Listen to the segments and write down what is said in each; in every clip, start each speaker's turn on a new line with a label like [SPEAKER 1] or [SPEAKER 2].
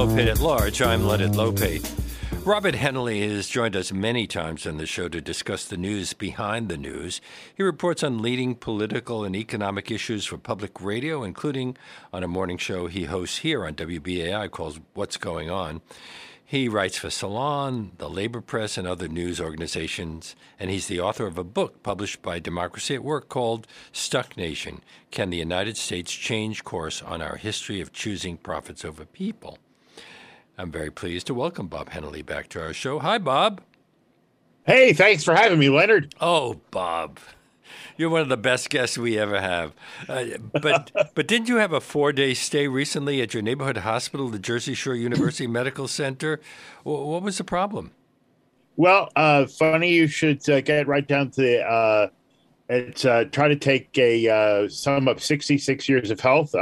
[SPEAKER 1] Lopate at Large. I'm Leonard Lopate. Robert Hennelly has joined us many times on the show to discuss the news behind the news. He reports on leading political and economic issues for public radio, including on a morning show he hosts here on WBAI called What's Going On. He writes for Salon, the Labor Press, and other news organizations, and he's the author of a book published by Democracy at Work called Stuck Nation Can the United States Change Course on Our History of Choosing Profits Over People? I'm very pleased to welcome Bob Hennelly back to our show. Hi, Bob.
[SPEAKER 2] Hey, thanks for having me, Leonard.
[SPEAKER 1] Oh, Bob. You're one of the best guests we ever have. Uh, but but didn't you have a four day stay recently at your neighborhood hospital, the Jersey Shore University Medical Center? what was the problem?
[SPEAKER 2] Well, uh, funny you should uh, get right down to the. Uh, it's uh, try to take a uh, sum of 66 years of health.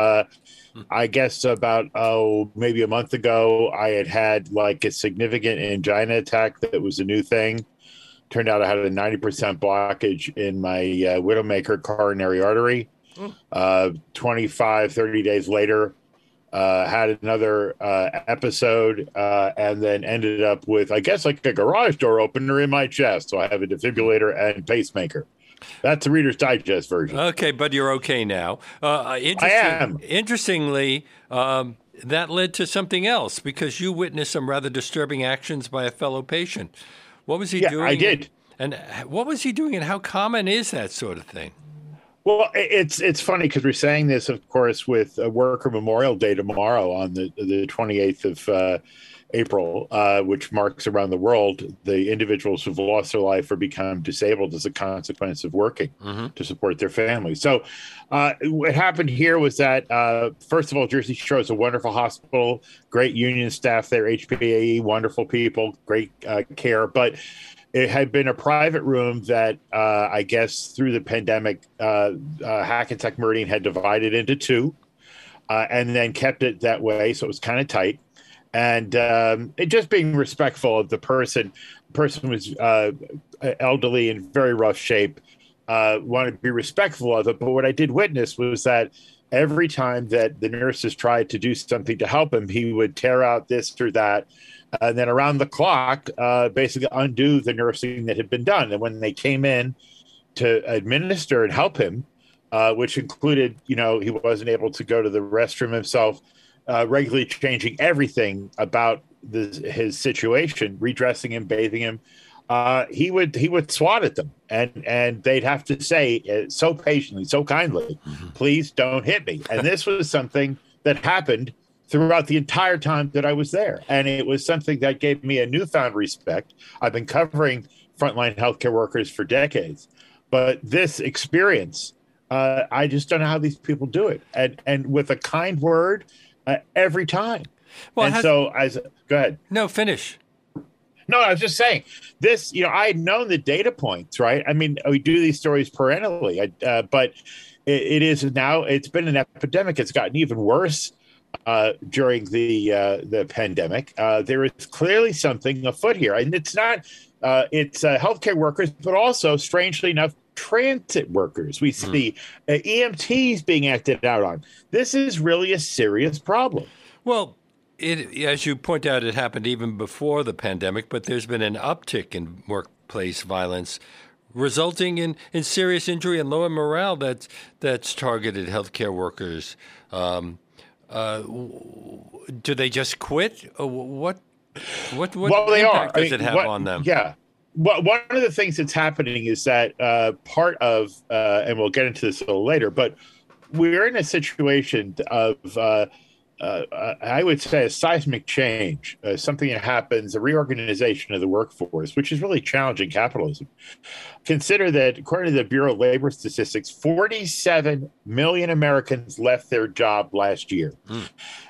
[SPEAKER 2] I guess about oh maybe a month ago, I had had like a significant angina attack that was a new thing Turned out I had a 90% blockage in my uh, Widowmaker coronary artery. Mm. Uh, 25, 30 days later, uh, had another uh, episode uh, and then ended up with, I guess, like a garage door opener in my chest. So I have a defibrillator and pacemaker. That's the Reader's Digest version.
[SPEAKER 1] Okay, but you're okay now.
[SPEAKER 2] Uh, I am.
[SPEAKER 1] Interestingly, um, that led to something else because you witnessed some rather disturbing actions by a fellow patient. What was he
[SPEAKER 2] yeah,
[SPEAKER 1] doing?
[SPEAKER 2] I did.
[SPEAKER 1] And what was he doing, and how common is that sort of thing?
[SPEAKER 2] Well, it's it's funny because we're saying this, of course, with Worker Memorial Day tomorrow on the the twenty eighth of uh, April, uh, which marks around the world the individuals who've lost their life or become disabled as a consequence of working mm-hmm. to support their families. So, uh, what happened here was that uh, first of all, Jersey Shore is a wonderful hospital, great union staff there, HPAE, wonderful people, great uh, care, but it had been a private room that uh, I guess through the pandemic, uh, Hackensack Meridian had divided into two. and then kept it that way, so it was kind of tight and um, just being respectful of the person. The person was uh, elderly in very rough shape. Uh, wanted to be respectful of it, but what I did witness was that every time that the nurses tried to do something to help him, he would tear out this or that, and then around the clock, uh, basically undo the nursing that had been done. And when they came in to administer and help him, uh, which included, you know, he wasn't able to go to the restroom himself uh, regularly changing everything about the, his situation, redressing him, bathing him. Uh, he would he would swat at them, and and they'd have to say uh, so patiently, so kindly, mm-hmm. "Please don't hit me." And this was something that happened throughout the entire time that I was there, and it was something that gave me a newfound respect. I've been covering frontline healthcare workers for decades, but this experience, uh, I just don't know how these people do it, and and with a kind word uh, every time. Well, and has, so as go ahead.
[SPEAKER 1] No, finish.
[SPEAKER 2] No, I was just saying this. You know, I had known the data points, right? I mean, we do these stories perennially, uh, but it, it is now. It's been an epidemic. It's gotten even worse uh, during the uh, the pandemic. Uh, there is clearly something afoot here, and it's not. Uh, it's uh, healthcare workers, but also, strangely enough, transit workers. We hmm. see uh, EMTs being acted out on. This is really a serious problem.
[SPEAKER 1] Well, it, as you point out, it happened even before the pandemic, but there's been an uptick in workplace violence resulting in, in serious injury and lower morale that's, that's targeted healthcare workers. Um, uh, do they just quit? What what what
[SPEAKER 2] well,
[SPEAKER 1] impact
[SPEAKER 2] does
[SPEAKER 1] I mean, it have
[SPEAKER 2] what,
[SPEAKER 1] on them?
[SPEAKER 2] Yeah, well, one of the things that's happening is that uh, part of, uh, and we'll get into this a little later, but we're in a situation of, uh, uh I would say, a seismic change, uh, something that happens, a reorganization of the workforce, which is really challenging capitalism. Consider that, according to the Bureau of Labor Statistics, 47 million Americans left their job last year. Mm.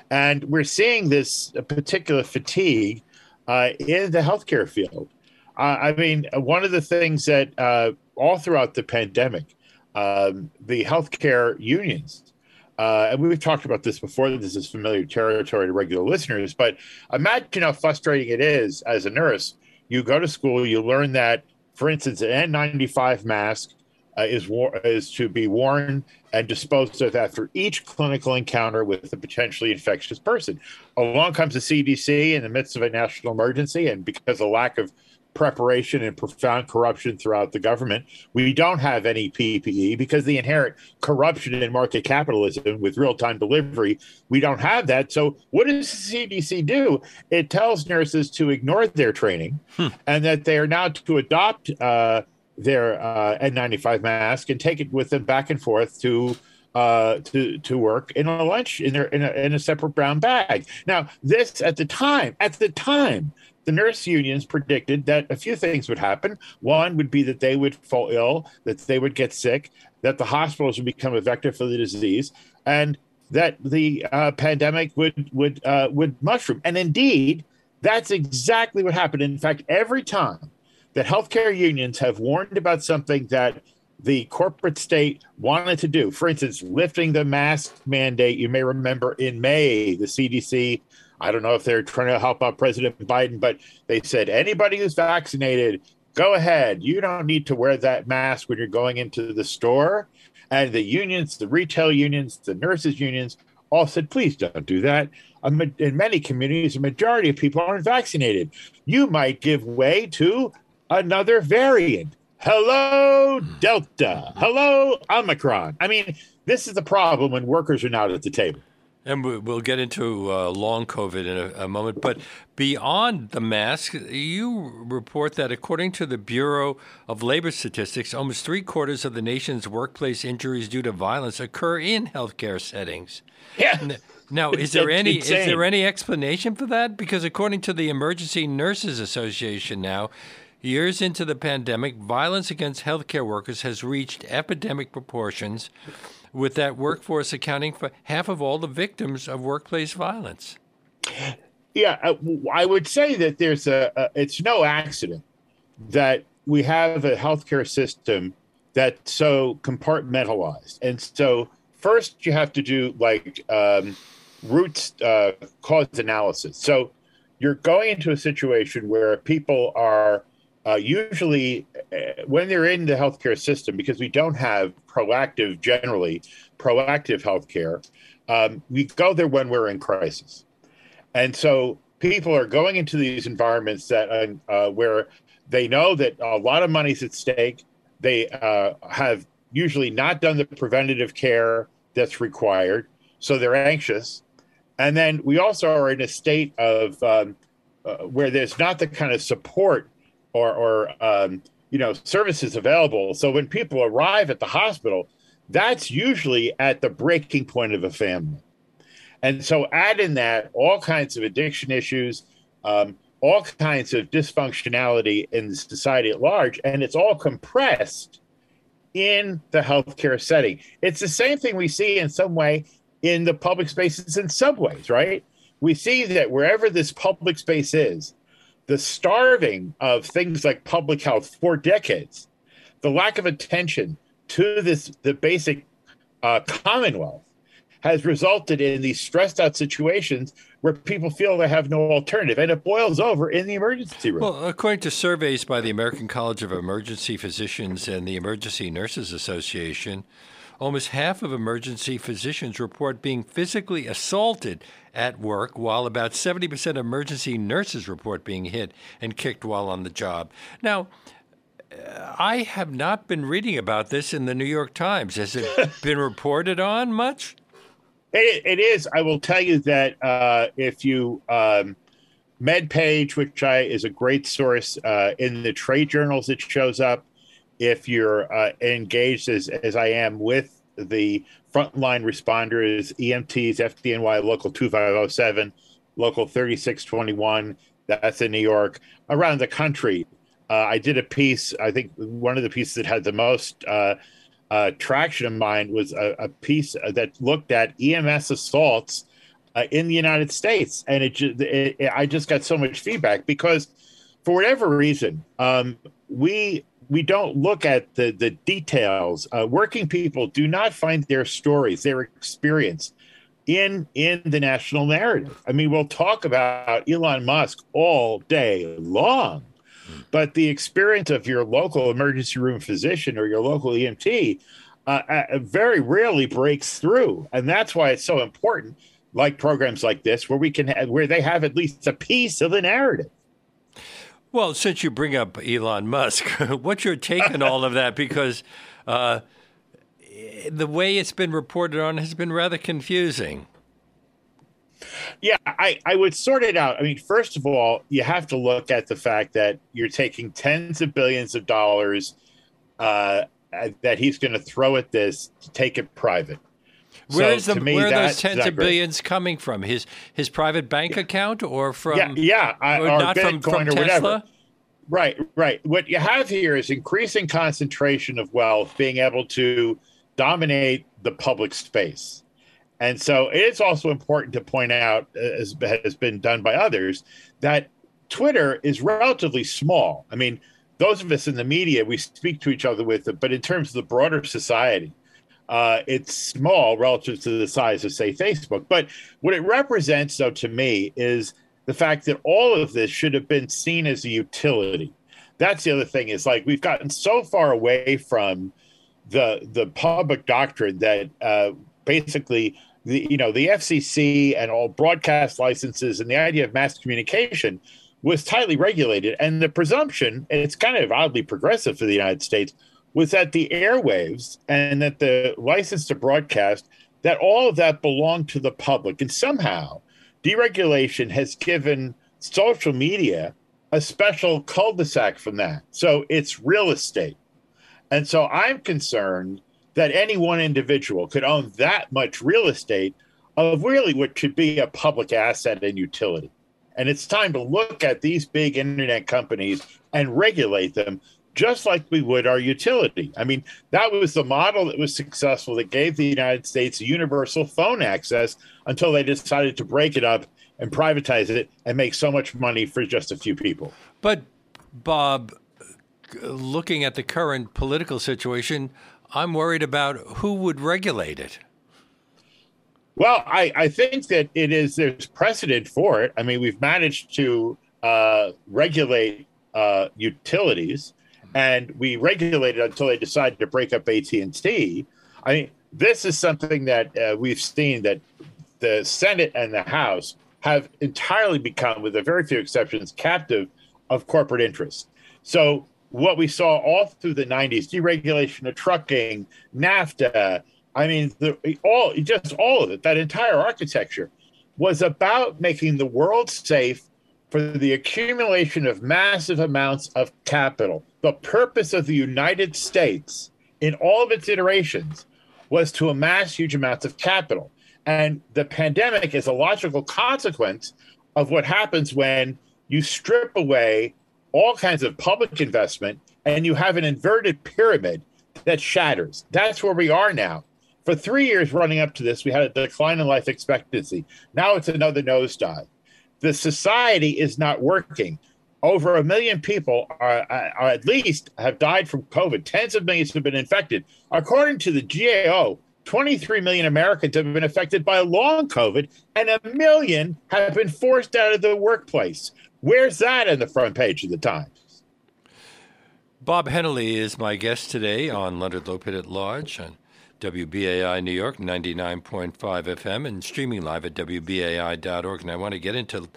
[SPEAKER 2] And we're seeing this particular fatigue uh, in the healthcare field. I mean, one of the things that uh, all throughout the pandemic, um, the healthcare unions, uh, and we've talked about this before. This is familiar territory to regular listeners, but imagine how frustrating it is as a nurse. You go to school, you learn that, for instance, an N95 mask uh, is war- is to be worn and disposed of after each clinical encounter with a potentially infectious person. Along comes the CDC in the midst of a national emergency, and because of lack of preparation and profound corruption throughout the government. We don't have any PPE because the inherent corruption in market capitalism with real time delivery, we don't have that. So, what does the CDC do? It tells nurses to ignore their training hmm. and that they are now to adopt uh, their uh, N95 mask and take it with them back and forth to uh, to to work in a lunch in their in a, in a separate brown bag. Now, this at the time, at the time, the nurse unions predicted that a few things would happen. One would be that they would fall ill, that they would get sick, that the hospitals would become a vector for the disease, and that the uh, pandemic would would uh, would mushroom. And indeed, that's exactly what happened. In fact, every time that healthcare unions have warned about something that the corporate state wanted to do, for instance, lifting the mask mandate, you may remember in May, the CDC I don't know if they're trying to help out President Biden, but they said anybody who's vaccinated, go ahead. You don't need to wear that mask when you're going into the store. And the unions, the retail unions, the nurses unions all said, please don't do that. In many communities, a majority of people aren't vaccinated. You might give way to another variant. Hello, Delta. Hello, Omicron. I mean, this is the problem when workers are not at the table.
[SPEAKER 1] And we'll get into uh, long COVID in a, a, moment. But beyond the mask, you report that according to the Bureau of Labor Statistics, almost three quarters of the nation's workplace injuries due to violence occur in healthcare settings.
[SPEAKER 2] Yeah.
[SPEAKER 1] Now, is there any insane. is there any explanation for that? Because according to the Emergency Nurses Association, now years into the pandemic, violence against healthcare workers has reached epidemic proportions with that workforce accounting for half of all the victims of workplace violence.
[SPEAKER 2] Yeah, uh, I would say that there's a, a it's no accident that we have a healthcare system that's so compartmentalized. And so first you have to do like um, roots uh, cause analysis. So you're going into a situation where people are uh, usually uh, when they're in the healthcare system, because we don't have proactive, generally proactive healthcare, um, we go there when we're in crisis, and so people are going into these environments that uh, where they know that a lot of money's at stake. They uh, have usually not done the preventative care that's required, so they're anxious, and then we also are in a state of um, uh, where there's not the kind of support or, or um, you know services available. So when people arrive at the hospital, that's usually at the breaking point of a family. And so add in that all kinds of addiction issues, um, all kinds of dysfunctionality in society at large, and it's all compressed in the healthcare setting. It's the same thing we see in some way in the public spaces and subways, right? We see that wherever this public space is, the starving of things like public health for decades, the lack of attention to this the basic uh, commonwealth has resulted in these stressed out situations where people feel they have no alternative and it boils over in the emergency room.
[SPEAKER 1] Well, according to surveys by the American College of Emergency Physicians and the Emergency Nurses Association, almost half of emergency physicians report being physically assaulted at work, while about 70% of emergency nurses report being hit and kicked while on the job. Now, I have not been reading about this in the New York Times. Has it been reported on much?
[SPEAKER 2] It, it is. I will tell you that uh, if you um, MedPage, which I is a great source uh, in the trade journals, it shows up. If you're uh, engaged as as I am with the frontline responders, EMTs, FDNY Local 2507, Local 3621, that's in New York, around the country. Uh, I did a piece, I think one of the pieces that had the most uh, uh, traction of mine was a, a, piece that looked at EMS assaults uh, in the United States. And it, it, it, I just got so much feedback because, for whatever reason, um, we we don't look at the the details. Uh, working people do not find their stories, their experience, in in the national narrative. I mean, we'll talk about Elon Musk all day long, mm. but the experience of your local emergency room physician or your local EMT uh, uh, very rarely breaks through, and that's why it's so important. Like programs like this, where we can have, where they have at least a piece of the narrative.
[SPEAKER 1] Well, since you bring up Elon Musk, what's your take on all of that? Because uh, the way it's been reported on has been rather confusing.
[SPEAKER 2] Yeah, I, I would sort it out. I mean, first of all, you have to look at the fact that you're taking tens of billions of dollars uh, that he's going to throw at this to take it private.
[SPEAKER 1] Where's so, the me, where are those tens of billions coming from? His his private bank yeah. account or from
[SPEAKER 2] yeah, yeah
[SPEAKER 1] or, or not from, from Tesla? Whatever.
[SPEAKER 2] Right, right. What you have here is increasing concentration of wealth being able to dominate the public space. And so it is also important to point out, uh, as has been done by others, that Twitter is relatively small. I mean, those of us in the media, we speak to each other with it, but in terms of the broader society, uh, it's small relative to the size of, say, Facebook. But what it represents, though, to me, is the fact that all of this should have been seen as a utility. That's the other thing is like we've gotten so far away from the the public doctrine that uh, basically the you know the FCC and all broadcast licenses and the idea of mass communication was tightly regulated, and the presumption it's kind of oddly progressive for the United States was that the airwaves and that the license to broadcast that all of that belonged to the public, and somehow deregulation has given social media a special cul-de-sac from that. So it's real estate and so I'm concerned that any one individual could own that much real estate of really what should be a public asset and utility. And it's time to look at these big internet companies and regulate them just like we would our utility. I mean, that was the model that was successful that gave the United States universal phone access until they decided to break it up and privatize it and make so much money for just a few people.
[SPEAKER 1] But, Bob, looking at the current political situation, I'm worried about who would regulate it.
[SPEAKER 2] Well, I, I think that it is there's precedent for it. I mean, we've managed to uh, regulate uh, utilities, and we regulated until they decided to break up AT and T. I mean, this is something that uh, we've seen that the Senate and the House have entirely become, with a very few exceptions, captive of corporate interests. So what we saw all through the 90s deregulation of trucking nafta i mean the, all just all of it that entire architecture was about making the world safe for the accumulation of massive amounts of capital the purpose of the united states in all of its iterations was to amass huge amounts of capital and the pandemic is a logical consequence of what happens when you strip away all kinds of public investment, and you have an inverted pyramid that shatters. That's where we are now. For three years running up to this, we had a decline in life expectancy. Now it's another nosedive. The society is not working. Over a million people are, are at least have died from COVID. Tens of millions have been infected. According to the GAO, 23 million Americans have been affected by long COVID, and a million have been forced out of the workplace. Where's that in the front page of the Times?
[SPEAKER 1] Bob Hennelly is my guest today on Leonard Lopate at Large on WBAI New York 99.5 FM and streaming live at WBAI.org. And I want to get into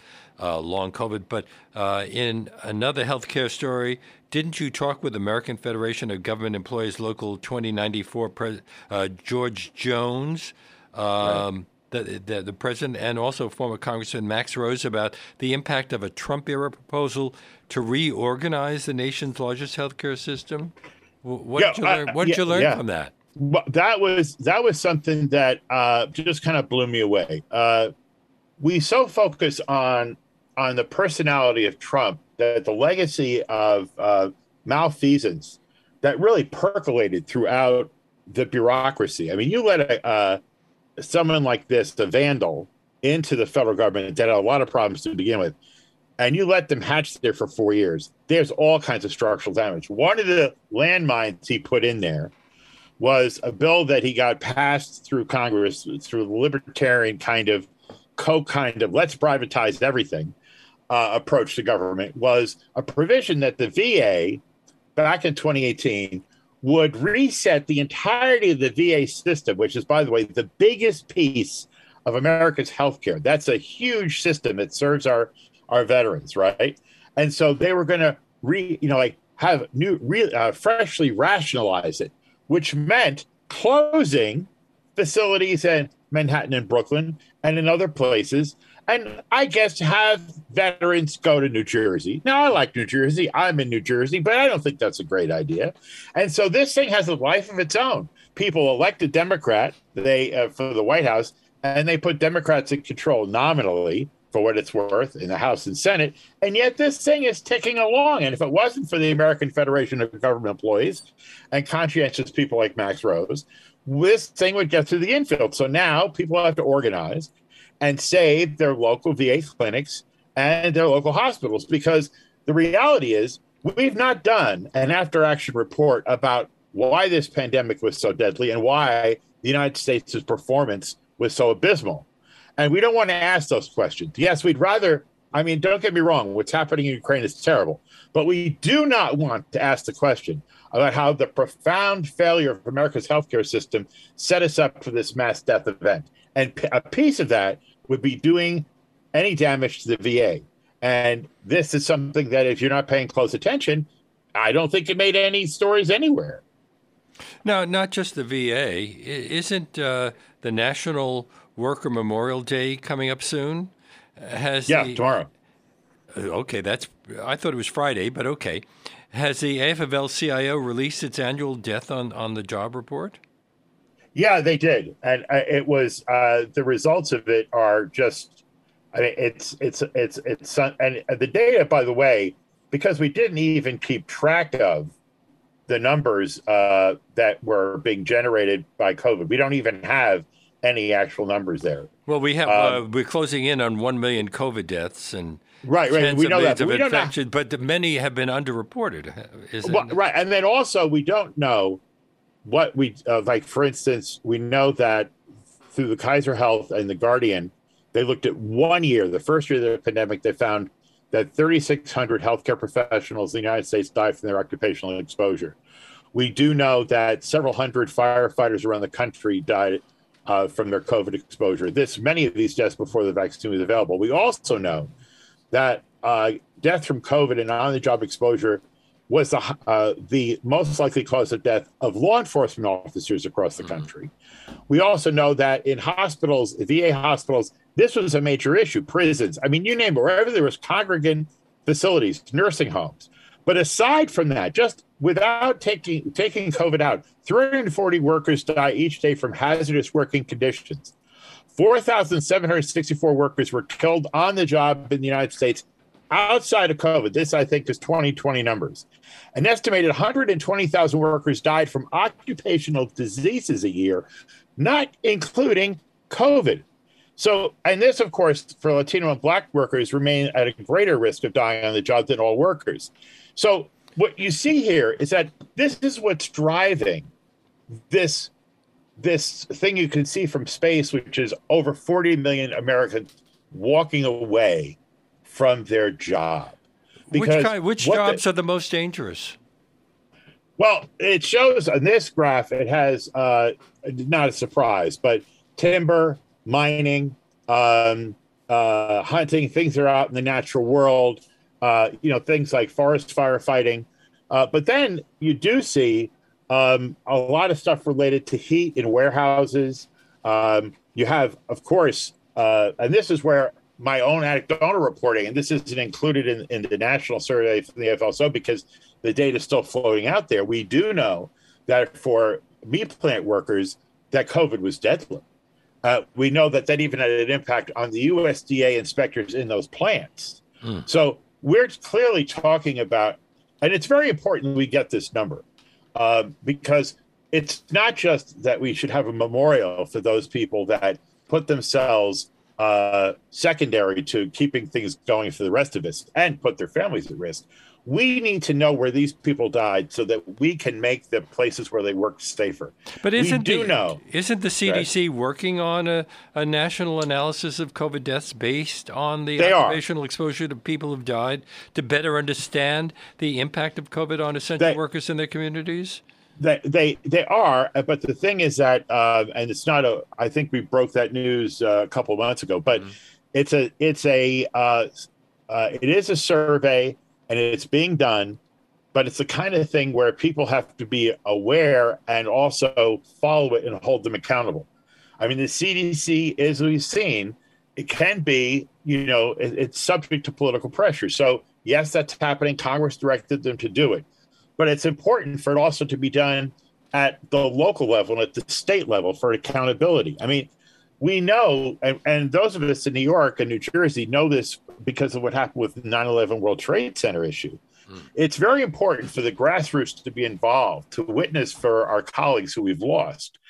[SPEAKER 1] uh, long COVID, but uh, in another healthcare story, didn't you talk with American Federation of Government Employees Local 2094 Pre- uh, George Jones? Um, right the, the, the, president and also former Congressman Max Rose about the impact of a Trump era proposal to reorganize the nation's largest healthcare system? What yeah, did you learn, what did yeah, you learn yeah. from that?
[SPEAKER 2] Well, that was that was something that uh, just kind of blew me away. Uh, we so focus on on the personality of Trump that the legacy of uh, malfeasance that really percolated throughout the bureaucracy. I mean, you let a, someone like this, a vandal, into the federal government that had a lot of problems to begin with, and you let them hatch there for four years, there's all kinds of structural damage. One of the landmines he put in there was a bill that he got passed through Congress through the libertarian kind of co kind of let's privatize everything. Uh, approach to government was a provision that the VA back in 2018 would reset the entirety of the VA system, which is, by the way, the biggest piece of America's healthcare. That's a huge system that serves our our veterans, right? And so they were going to re, you know, like have new, re, uh, freshly rationalize it, which meant closing facilities in Manhattan and Brooklyn and in other places. And I guess have veterans go to New Jersey. Now, I like New Jersey. I'm in New Jersey, but I don't think that's a great idea. And so this thing has a life of its own. People elect a Democrat they uh, for the White House, and they put Democrats in control nominally for what it's worth in the House and Senate. And yet this thing is ticking along. And if it wasn't for the American Federation of Government Employees and conscientious people like Max Rose, this thing would get through the infield. So now people have to organize and save their local VA clinics and their local hospitals because the reality is we've not done an after action report about why this pandemic was so deadly and why the United States' performance was so abysmal. And we don't want to ask those questions. Yes, we'd rather, I mean, don't get me wrong, what's happening in Ukraine is terrible. But we do not want to ask the question about how the profound failure of America's healthcare system set us up for this mass death event. And a piece of that would be doing any damage to the VA. And this is something that, if you're not paying close attention, I don't think it made any stories anywhere.
[SPEAKER 1] No, not just the VA. Isn't uh, the National Worker Memorial Day coming up soon?
[SPEAKER 2] Has yeah the, tomorrow.
[SPEAKER 1] Uh, okay, that's. I thought it was Friday, but okay. Has the AFL-CIO released its annual death on on the job report?
[SPEAKER 2] Yeah, they did, and uh, it was uh, the results of it are just. I mean, it's it's it's it's and the data, by the way, because we didn't even keep track of the numbers uh, that were being generated by COVID. We don't even have any actual numbers there.
[SPEAKER 1] Well, we have um, uh, we're closing in on one million COVID deaths and
[SPEAKER 2] right, right. We know that, but,
[SPEAKER 1] infection, but many have been underreported.
[SPEAKER 2] Well, right, and then also we don't know what we uh, like. For instance, we know that through the Kaiser Health and the Guardian, they looked at one year, the first year of the pandemic. They found that 3,600 healthcare professionals in the United States died from their occupational exposure. We do know that several hundred firefighters around the country died uh, from their COVID exposure. This many of these deaths before the vaccine was available. We also know that uh, death from COVID and on-the-job exposure was the uh, the most likely cause of death of law enforcement officers across the mm-hmm. country. We also know that in hospitals, VA hospitals, this was a major issue. Prisons, I mean, you name it, wherever there was congregant facilities, nursing homes. But aside from that, just without taking taking COVID out, 340 workers die each day from hazardous working conditions. 4,764 workers were killed on the job in the United States outside of COVID. This, I think, is 2020 numbers. An estimated 120,000 workers died from occupational diseases a year, not including COVID. So, and this, of course, for Latino and Black workers, remain at a greater risk of dying on the job than all workers. So what you see here is that this is what's driving this this thing you can see from space, which is over 40 million Americans walking away from their job.
[SPEAKER 1] Because which, kind, which jobs the, are the most dangerous?
[SPEAKER 2] Well, it shows on this graph, it has uh, not a surprise, but timber, mining, um, uh, hunting, things that are out in the natural world, uh, you know, things like forest firefighting. Uh, but then you do see um, a lot of stuff related to heat in warehouses. Um, you have, of course, uh, and this is where my own anecdotal reporting, and this isn't included in, in the national survey from the AFL-CIO because the data is still floating out there. We do know that for meat plant workers, that COVID was deadly. Uh, we know that that even had an impact on the USDA inspectors in those plants. Mm. So we're clearly talking about, and it's very important we get this number uh, because it's not just that we should have a memorial for those people that put themselves uh, secondary to keeping things going for the rest of us and put their families at risk. We need to know where these people died so that we can make the places where they work safer.
[SPEAKER 1] But isn't
[SPEAKER 2] we do
[SPEAKER 1] the,
[SPEAKER 2] know
[SPEAKER 1] isn't the CDC right? working on a, a national analysis of COVID deaths based on the
[SPEAKER 2] they
[SPEAKER 1] occupational are. exposure to people who've died to better understand the impact of COVID on essential they, workers in their communities?
[SPEAKER 2] They, they they are, but the thing is that, uh, and it's not a. I think we broke that news uh, a couple months ago, but mm-hmm. it's a it's a uh, uh it is a survey and it's being done, but it's the kind of thing where people have to be aware and also follow it and hold them accountable. I mean, the CDC, as we've seen, it can be, you know, it, it's subject to political pressure. So, yes, that's happening. Congress directed them to do it. But it's important for it also to be done at the local level and at the state level for accountability. I mean, we know, and, and those of us in New York and New Jersey know this because of what happened with the 9 11 World Trade Center issue. Mm. It's very important for the grassroots to be involved, to witness for our colleagues who we've lost.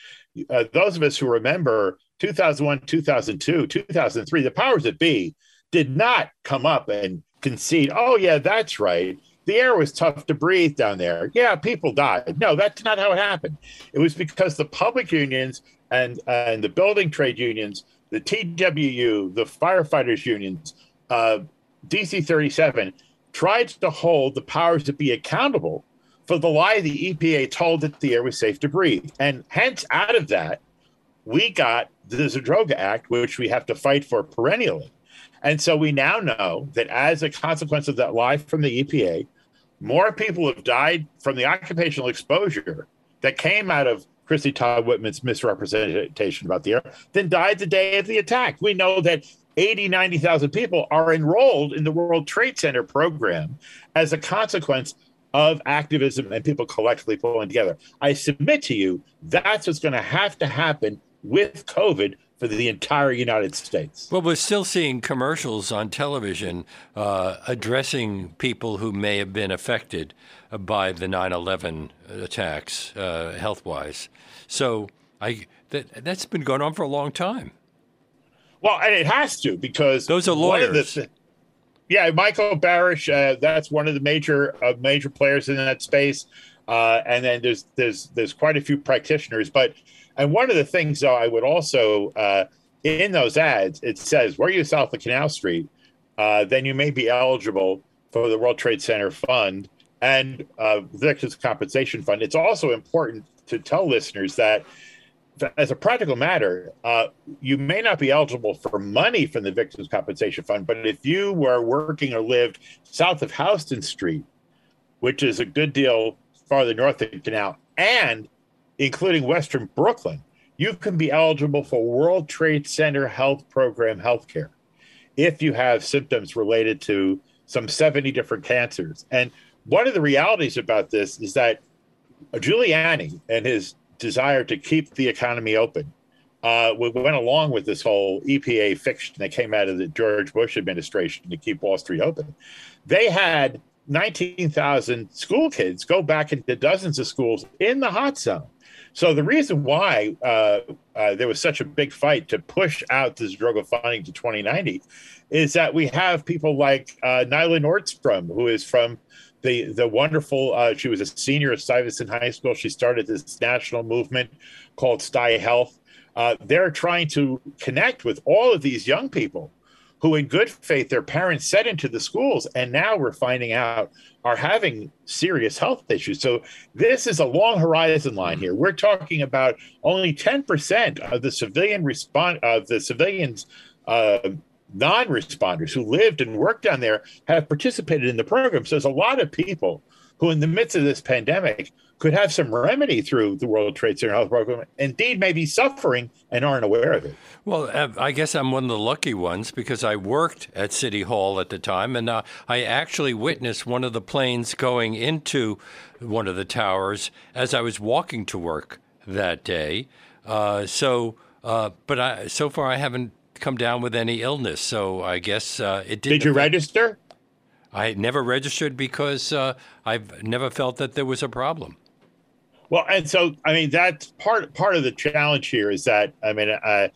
[SPEAKER 2] Uh, those of us who remember 2001, 2002, 2003, the powers that be did not come up and concede, oh, yeah, that's right. The air was tough to breathe down there. Yeah, people died. No, that's not how it happened. It was because the public unions and and the building trade unions, the TWU, the firefighters unions, uh, DC 37 tried to hold the powers to be accountable for the lie the EPA told that the air was safe to breathe. And hence, out of that, we got the Zadroga Act, which we have to fight for perennially. And so we now know that as a consequence of that lie from the EPA, more people have died from the occupational exposure that came out of Christie Todd Whitman's misrepresentation about the air, then died the day of the attack. We know that 80, 90,000 people are enrolled in the World Trade Center program as a consequence of activism and people collectively pulling together. I submit to you that's what's going to have to happen with COVID for the entire United States.
[SPEAKER 1] Well, we're still seeing commercials on television uh, addressing people who may have been affected by the 9 11 attacks, uh, health wise. So I, that, that's been going on for a long time.
[SPEAKER 2] Well, and it has to because
[SPEAKER 1] those are lawyers. The,
[SPEAKER 2] yeah, Michael Barasch, uh, that's one of the major uh, major players in that space. Uh, and then there's there's there's quite a few practitioners, but and one of the things, though, I would also uh, in those ads, it says where you south of Canal Street, uh, then you may be eligible for the World Trade Center Fund and uh, Victims Compensation Fund. It's also important to tell listeners that, as a practical matter, uh, you may not be eligible for money from the Victims Compensation Fund, but if you were working or lived south of Houston Street, which is a good deal farther north the canal, and including Western Brooklyn, you can be eligible for World Trade Center Health Program healthcare if you have symptoms related to some 70 different cancers. And one of the realities about this is that Giuliani and his desire to keep the economy open uh, went along with this whole EPA fiction that came out of the George Bush administration to keep Wall Street open. They had 19,000 school kids go back into dozens of schools in the hot zone. So the reason why uh, uh, there was such a big fight to push out this Zadroga funding to 2090 is that we have people like uh, Lila Nordstrom, who is from the the wonderful. Uh, she was a senior at Stuyvesant High School. She started this national movement called StuyHealth. Uh, they're trying to connect with all of these young people who, in good faith, their parents sent into the schools, and now we're finding out are having serious health issues. So this is a long horizon line here. We're talking about only 10% of the civilian response of the civilians. Uh, non-responders who lived and worked down there have participated in the program. So there's a lot of people who, in the midst of this pandemic, could have some remedy through the World Trade Center Health Program, indeed may be suffering and aren't aware of it.
[SPEAKER 1] Well, uh, I guess I'm one of the lucky ones because I worked at City Hall at the time, and uh, I actually witnessed one of the planes going into one of the towers as I was walking to work that day. Uh, so, uh, but I, so far I haven't come down with any illness. So I guess uh, it did.
[SPEAKER 2] Did you register?
[SPEAKER 1] I never registered because uh, I've never felt that there was a problem.
[SPEAKER 2] Well, and so I mean that's part part of the challenge here is that I mean uh,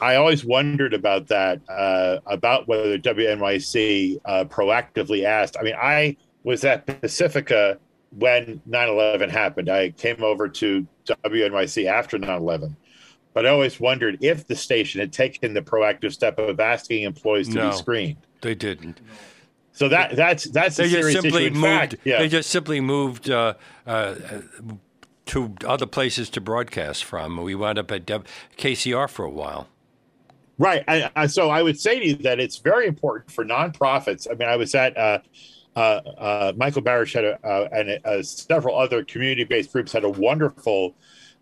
[SPEAKER 2] I always wondered about that uh, about whether WNYC uh, proactively asked. I mean, I was at Pacifica when 9/11 happened. I came over to WNYC after 9/11, but I always wondered if the station had taken the proactive step of asking employees to
[SPEAKER 1] No.
[SPEAKER 2] be screened.
[SPEAKER 1] They didn't.
[SPEAKER 2] So that that's that's
[SPEAKER 1] They
[SPEAKER 2] a
[SPEAKER 1] just
[SPEAKER 2] serious
[SPEAKER 1] simply
[SPEAKER 2] issue. In
[SPEAKER 1] moved.
[SPEAKER 2] fact, yeah.
[SPEAKER 1] They just simply moved uh, uh, to other places to broadcast from. We wound up at W- KCR for a while.
[SPEAKER 2] Right. I, I, so I would say to you that it's very important for nonprofits. I mean, I was at uh, uh, uh, Michael Barasch had a, uh, and uh, several other community-based groups had a wonderful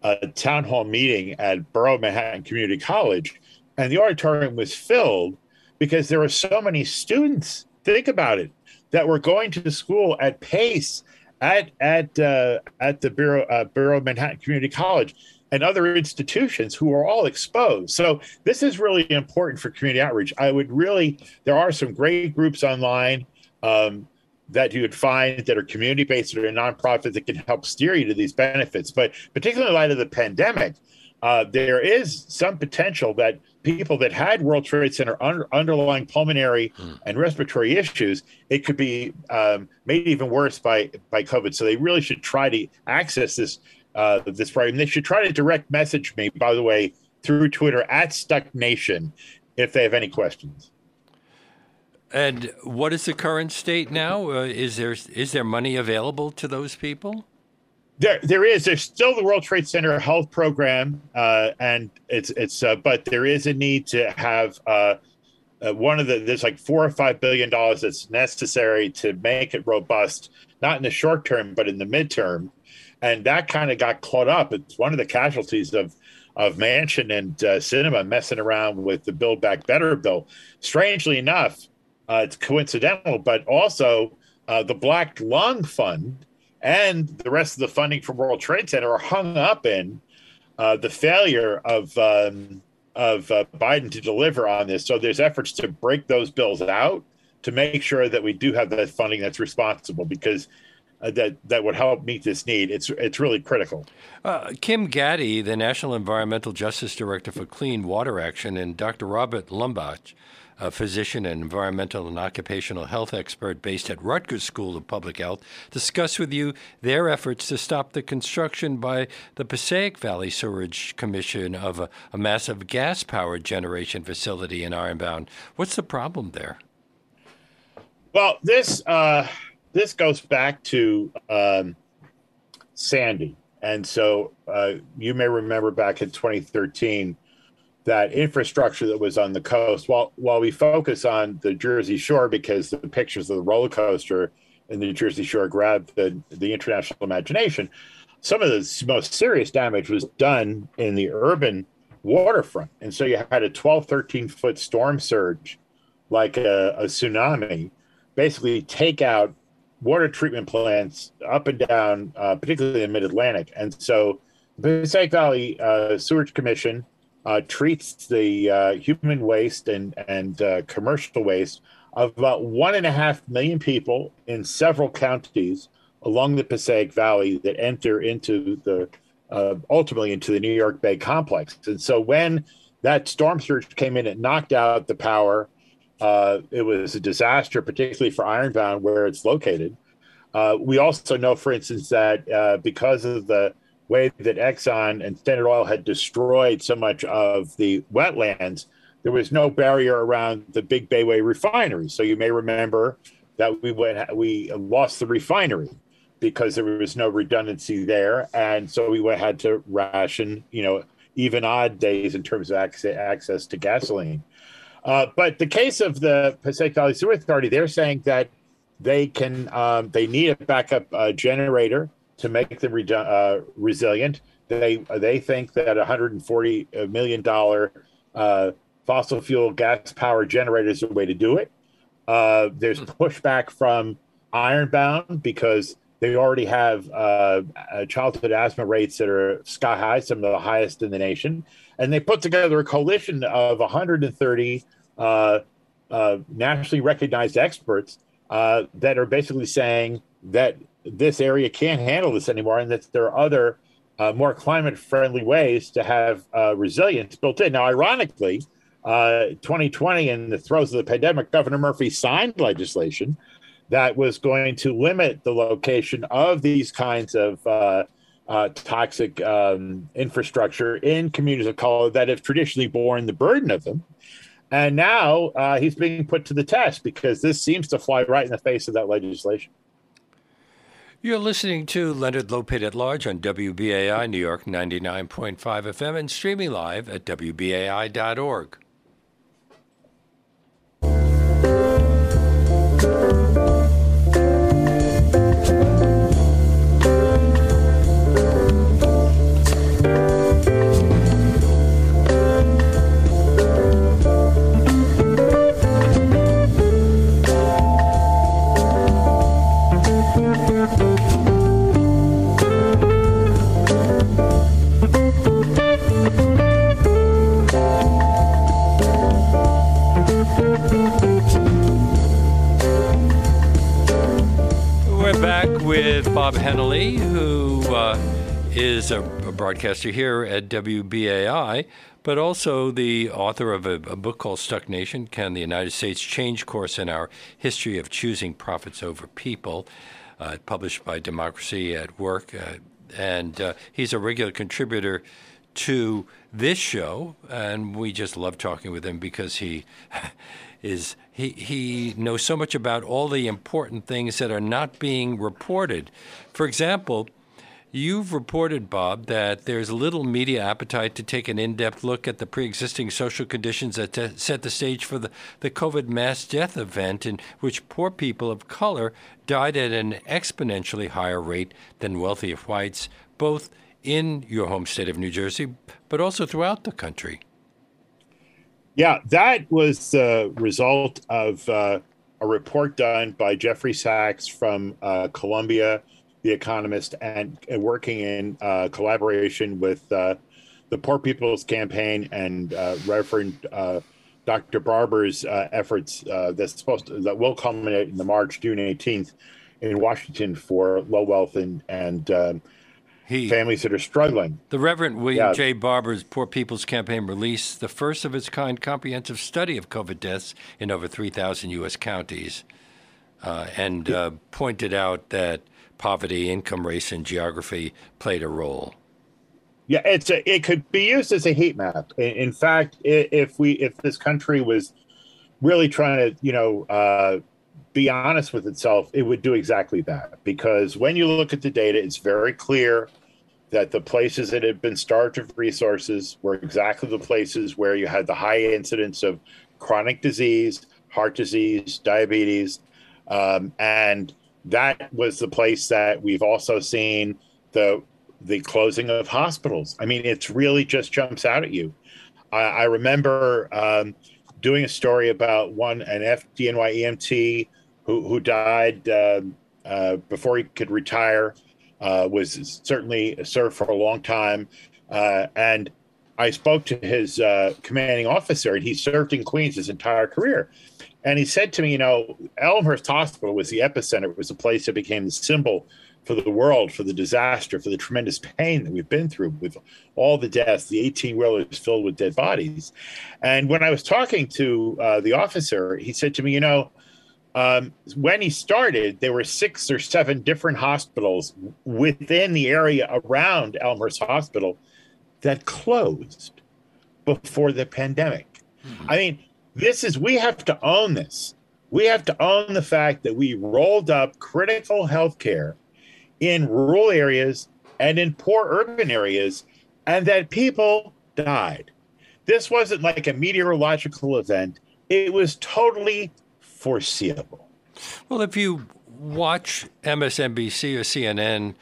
[SPEAKER 2] uh, town hall meeting at Borough Manhattan Community College, and the auditorium was filled because there were so many students. Think about it that were going to school at Pace at at uh, at the Bureau uh, Borough Manhattan Community College and other institutions who are all exposed. So this is really important for community outreach. I would really there are some great groups online um, that you would find that are community based or nonprofit that can help steer you to these benefits. But particularly in light of the pandemic, uh, there is some potential that people that had World Trade Center under, underlying pulmonary and respiratory issues, it could be um, made even worse by by COVID. So they really should try to access this uh, this program. They should try to direct message me, by the way, through Twitter at Stuck Nation if they have any questions.
[SPEAKER 1] And what is the current state now? Uh, is there is there money available to those people?
[SPEAKER 2] There, there is. There's still the World Trade Center Health Program, uh, and it's it's. Uh, but there is a need to have uh, uh, one of the. There's like four or five billion dollars that's necessary to make it robust, not in the short term, but in the midterm, and that kind of got caught up. It's one of the casualties of of Manchin and uh, Sinema messing around with the Build Back Better bill. Strangely enough, uh, it's coincidental, but also uh, the Black Lung Fund and the rest of the funding from World Trade Center are hung up in uh, the failure of um, of uh, Biden to deliver on this. So there's efforts to break those bills out to make sure that we do have that funding that's responsible because uh, that that would help meet this need. It's it's really critical.
[SPEAKER 1] Uh, Kim Gaddy, the National Environmental Justice Director for Clean Water Action, and Dr. Robert Laumbach, a physician and environmental and occupational health expert based at Rutgers School of Public Health, discuss with you their efforts to stop the construction by the Passaic Valley Sewerage Commission of a, a massive gas powered generation facility in Ironbound. What's the problem there?
[SPEAKER 2] Well, this uh, this goes back to um, Sandy, and so uh, you may remember back in 2013 that infrastructure that was on the coast. While while we focus on the Jersey Shore because the pictures of the roller coaster in the Jersey Shore grabbed the the international imagination, some of the most serious damage was done in the urban waterfront, and so you had a 12, 13 foot storm surge, like a, a tsunami basically take out water treatment plants up and down, uh, particularly in the Mid Atlantic. And so the Passaic Valley uh, Sewerage Commission uh, treats the uh, human waste and and uh, commercial waste of about one and a half million people in several counties along the Passaic Valley that enter into the uh, ultimately into the New York Bay complex. And so when that storm surge came in, it knocked out the power. Uh, it was a disaster, particularly for Ironbound, where it's located. Uh, we also know, for instance, that because of the way that Exxon and Standard Oil had destroyed so much of the wetlands, there was no barrier around the Big Bayway refinery. So you may remember that we went, we lost the refinery because there was no redundancy there, and so we had to ration, you know, even odd days in terms of access, access to gasoline. Uh, but the case of the Passaic Valley Sewer Authority, they're saying that they can um, they need a backup uh, generator to make them redu- uh, resilient. They they think that 140 million dollar uh, fossil fuel gas power generator is a way to do it. Uh, there's pushback from Ironbound because they already have uh, childhood asthma rates that are sky high, some of the highest in the nation, and they put together a coalition of 130 uh, uh, nationally recognized experts uh, that are basically saying that this area can't handle this anymore and that there are other uh, more climate friendly ways to have uh, resilience built in. Now, ironically, 2020, in the throes of the pandemic, Governor Murphy signed legislation that was going to limit the location of these kinds of uh, uh, toxic um, infrastructure in communities of color that have traditionally borne the burden of them. And now uh, he's being put to the test because this seems to fly right in the face of that legislation.
[SPEAKER 1] You're listening to Leonard Lopate at Large on WBAI New York 99.5 FM and streaming live at WBAI.org. Bob Hennelly, who uh, is a, a, broadcaster here at WBAI, but also the author of a, a, book called Stuck Nation Can the United States Change Course in Our History of Choosing Profits Over People? Uh, published by Democracy at Work. Uh, and uh, he's a regular contributor to this show, and we just love talking with him because he is he, he knows so much about all the important things that are not being reported. For example, you've reported, Bob, that there's little media appetite to take an in depth look at the pre existing social conditions that t- set the stage for the, the COVID mass death event, in which poor people of color died at an exponentially higher rate than wealthy whites, both in your home state of New Jersey, but also throughout the country.
[SPEAKER 2] Yeah, that was the result of uh, a report done by Jeffrey Sachs from uh, Columbia, The Economist, and, and working in uh, collaboration with uh, the Poor People's Campaign and uh, Reverend uh, Dr. Barber's efforts that's supposed to, that will culminate in the March June 18th in Washington for low wealth and and um, he, families that are struggling.
[SPEAKER 1] The Reverend William yeah. J. Barber's Poor People's Campaign released the first of its kind comprehensive study of COVID deaths in over 3,000 U.S. counties uh, and uh, pointed out that poverty, income, race, and geography played a role.
[SPEAKER 2] Yeah, it's a, it could be used as a heat map. In, in fact, if we if this country was really trying to, you know, uh, be honest with itself, it would do exactly that. Because when you look at the data, it's very clear that the places that had been starved of resources were exactly the places where you had the high incidence of chronic disease, heart disease, diabetes. Um, and that was the place that we've also seen the the closing of hospitals. I mean, it's really just jumps out at you. I, I remember um, doing a story about one an FDNY EMT who who died uh, uh, before he could retire. Uh, was certainly served for a long time, uh, and I spoke to his commanding officer, and he served in Queens his entire career. And he said to me, you know, Elmhurst Hospital was the epicenter. It was the place that became the symbol for the world, for the disaster, for the tremendous pain that we've been through with all the deaths, the 18 wheelers filled with dead bodies. And when I was talking to uh, the officer, he said to me, you know, um, when he started, there were six or seven different hospitals within the area around Elmhurst Hospital that closed before the pandemic. Mm-hmm. I mean, this is, we have to own this. We have to own the fact that we rolled up critical health care in rural areas and in poor urban areas, and that people died. This wasn't like a meteorological event, it was totally foreseeable.
[SPEAKER 1] Well, if you watch MSNBC or CNN,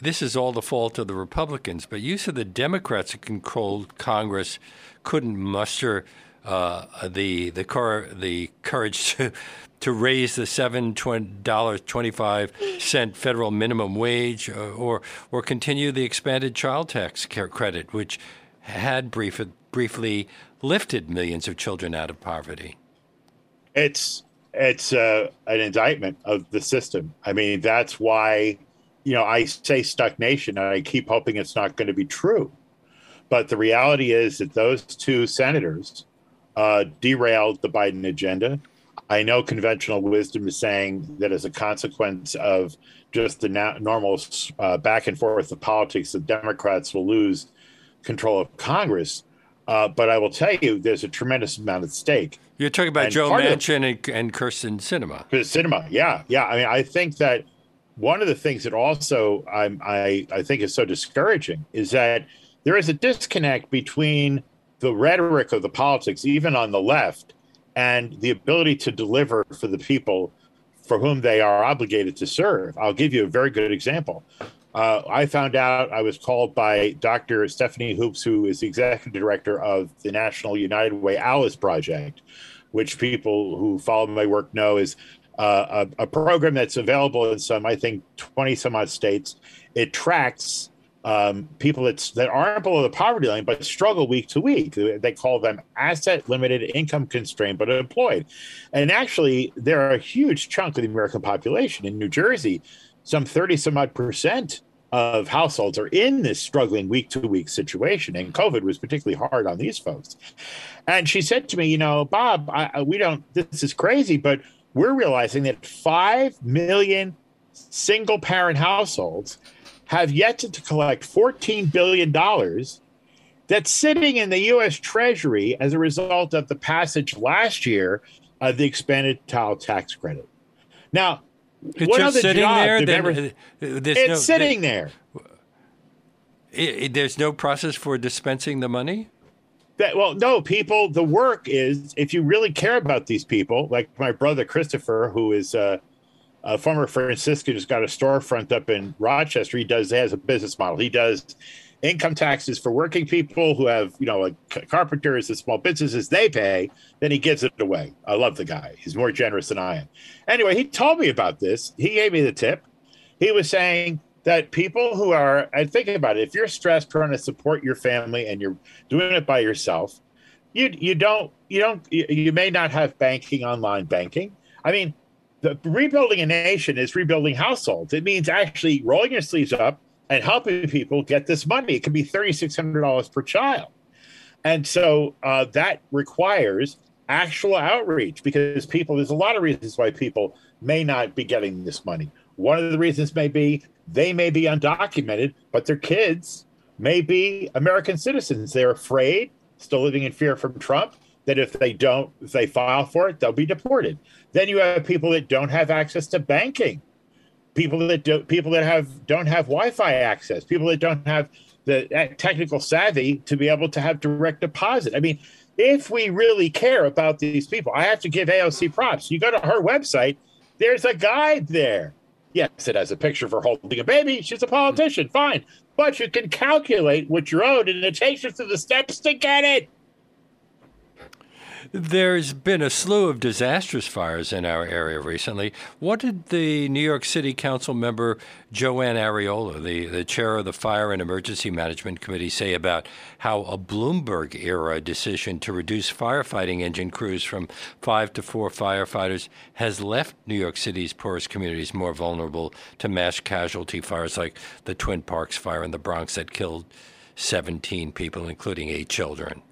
[SPEAKER 1] this is all the fault of the Republicans, but you said the Democrats who controlled Congress couldn't muster uh, the the cor- the courage to to raise the seven dollars twenty five cent federal minimum wage, or, uh, or, or continue the expanded child tax credit, which had brief, briefly lifted millions of children out of poverty.
[SPEAKER 2] It's it's uh, an indictment of the system. I mean, that's why, you know, I say stuck nation, and I keep hoping it's not going to be true. But the reality is that those two senators uh, derailed the Biden agenda. I know conventional wisdom is saying that as a consequence of just the na- normal uh, back and forth of politics, the Democrats will lose control of Congress. Uh, but I will tell you, there's a tremendous amount at stake.
[SPEAKER 1] You're talking about and Joe Manchin of, and, and Kyrsten Sinema.
[SPEAKER 2] Sinema, yeah, yeah. I mean, I think that one of the things that also I'm, I I think is so discouraging is that there is a disconnect between the rhetoric of the politics, even on the left, and the ability to deliver for the people for whom they are obligated to serve. I'll give you a very good example. Uh, I found out I was called by Dr. Stephanie Hoopes, who is the executive director of the National United Way Alice Project, which people who follow my work know is uh, a, a, program that's available in some, I think, 20 some odd states. It tracks um, people that, that aren't below the poverty line but struggle week to week. They call them asset limited, income constrained, but employed. And actually, they're a huge chunk of the American population. In New Jersey, some 30 some odd percent of households are in this struggling week to week situation. And COVID was particularly hard on these folks. And she said to me, You know, Bob, I, we don't, this is crazy, but we're realizing that 5 million single parent households have yet to collect $14 billion that's sitting in the U.S. Treasury as a result of the passage last year of the expanded child tax credit. Now,
[SPEAKER 1] it's what just sitting there. Then, ever, uh,
[SPEAKER 2] it's no, sitting there.
[SPEAKER 1] It, it, there's no process for dispensing the money.
[SPEAKER 2] That, well, no, people. The work is if you really care about these people, like my brother Christopher, who is uh, a former Franciscan, who's got a storefront up in Rochester. He does has a business model. He does income taxes for working people who have, you know, like carpenters and small businesses, they pay, then he gives it away. I love the guy. He's more generous than I am. Anyway, he told me about this. He gave me the tip. He was saying that people who are, and think about it, if you're stressed trying to support your family and you're doing it by yourself, you you don't you don't you, you may not have banking online banking. I mean, the rebuilding a nation is rebuilding households. It means actually rolling your sleeves up, and helping people get this money. It can be $3,600 per child. And so uh, that requires actual outreach because people, there's a lot of reasons why people may not be getting this money. One of the reasons may be they may be undocumented, but their kids may be American citizens. They're afraid, still living in fear from Trump, that if they don't, if they file for it, they'll be deported. Then you have people that don't have access to banking people that do, people that have don't have Wi-Fi access, people that don't have the technical savvy to be able to have direct deposit. I mean, if we really care about these people, I have to give AOC props. You go to her website, there's a guide there. Yes, it has a picture of her holding a baby. She's a politician, fine. But you can calculate what you're owed, and it takes you through the steps to get it.
[SPEAKER 1] There's been a slew of disastrous fires in our area recently. What did the New York City Council member Joann Ariola, the, the chair of the Fire and Emergency Management Committee, say about how a Bloomberg era decision to reduce firefighting engine crews from five to four firefighters has left New York City's poorest communities more vulnerable to mass casualty fires like the Twin Parks fire in the Bronx that killed 17 people, including eight children?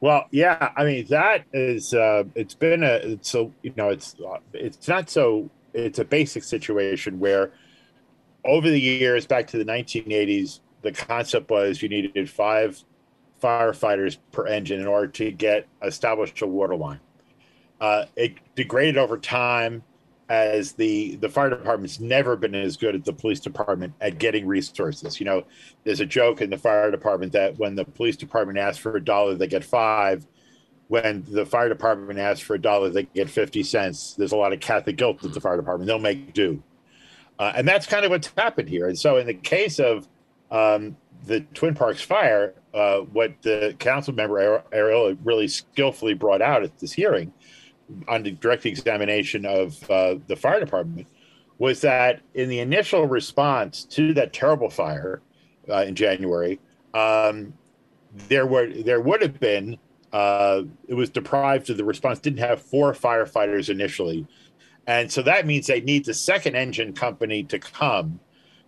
[SPEAKER 2] Well, yeah, I mean that is uh, it's been a it's so you know it's it's not so it's a basic situation where over the years back to the 1980s the concept was you needed five firefighters per engine in order to get established a water line. Uh, it degraded over time as the the fire department's never been as good as the police department at getting resources. You know, there's a joke in the fire department that when the police department asks for a dollar, they get five. When the fire department asks for a dollar, they get fifty cents. There's a lot of Catholic guilt at the fire department. They'll make do, uh, and that's kind of what's happened here. And so, in the case of um, the Twin Parks fire, uh, what the council member Ariola really skillfully brought out at this hearing on the direct examination of uh, the fire department was that in the initial response to that terrible fire uh, in January, um, there were there would have been uh, it was deprived of the response. Didn't have four firefighters initially, and so that means they need the second engine company to come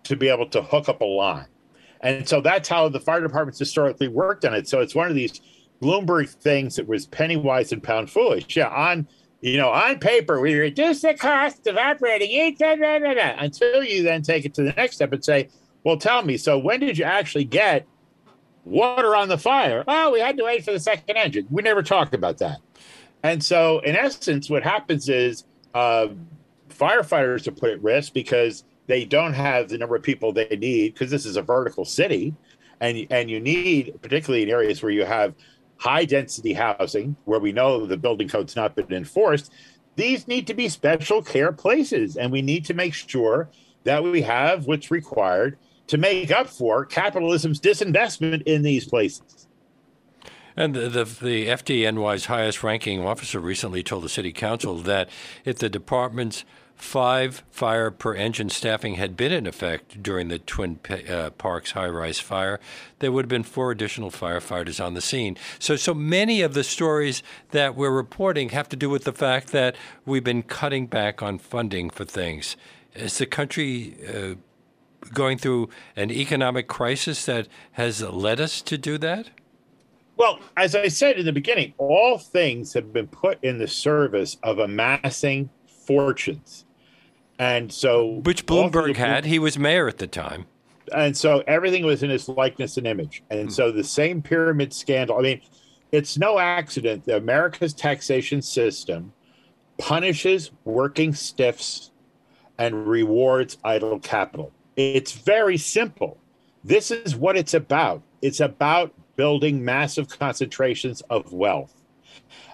[SPEAKER 2] to be able to hook up a line. And so that's how the fire departments historically worked on it. So it's one of these Bloomberg things it was penny wise and pound foolish. Yeah, on you know, on paper, we reduce the cost of operating each, until you then take it to the next step and say, well, tell me, so when did you actually get water on the fire? Oh, we had to wait for the second engine. We never talked about that. And so, in essence, what happens is uh, firefighters are put at risk because they don't have the number of people they need because this is a vertical city, and and you need particularly in areas where you have high density housing where we know the building code's not been enforced. These need to be special care places, and we need to make sure that we have what's required to make up for capitalism's disinvestment in these places.
[SPEAKER 1] And the, the, the FDNY's highest ranking officer recently told the city council that if the department's five fire per engine staffing had been in effect during the Twin uh, Parks high rise fire, there would have been four additional firefighters on the scene. So, so many of the stories that we're reporting have to do with the fact that we've been cutting back on funding for things. Is the country uh, going through an economic crisis that has led us to do that?
[SPEAKER 2] Well, as I said in the beginning, all things have been put in the service of amassing fortunes. And so,
[SPEAKER 1] which Bloomberg had, he was mayor at the time.
[SPEAKER 2] And so everything was in his likeness and image. And hmm. so the same pyramid scandal, I mean, it's no accident that America's taxation system punishes working stiffs and rewards idle capital. It's very simple. This is what it's about. It's about building massive concentrations of wealth.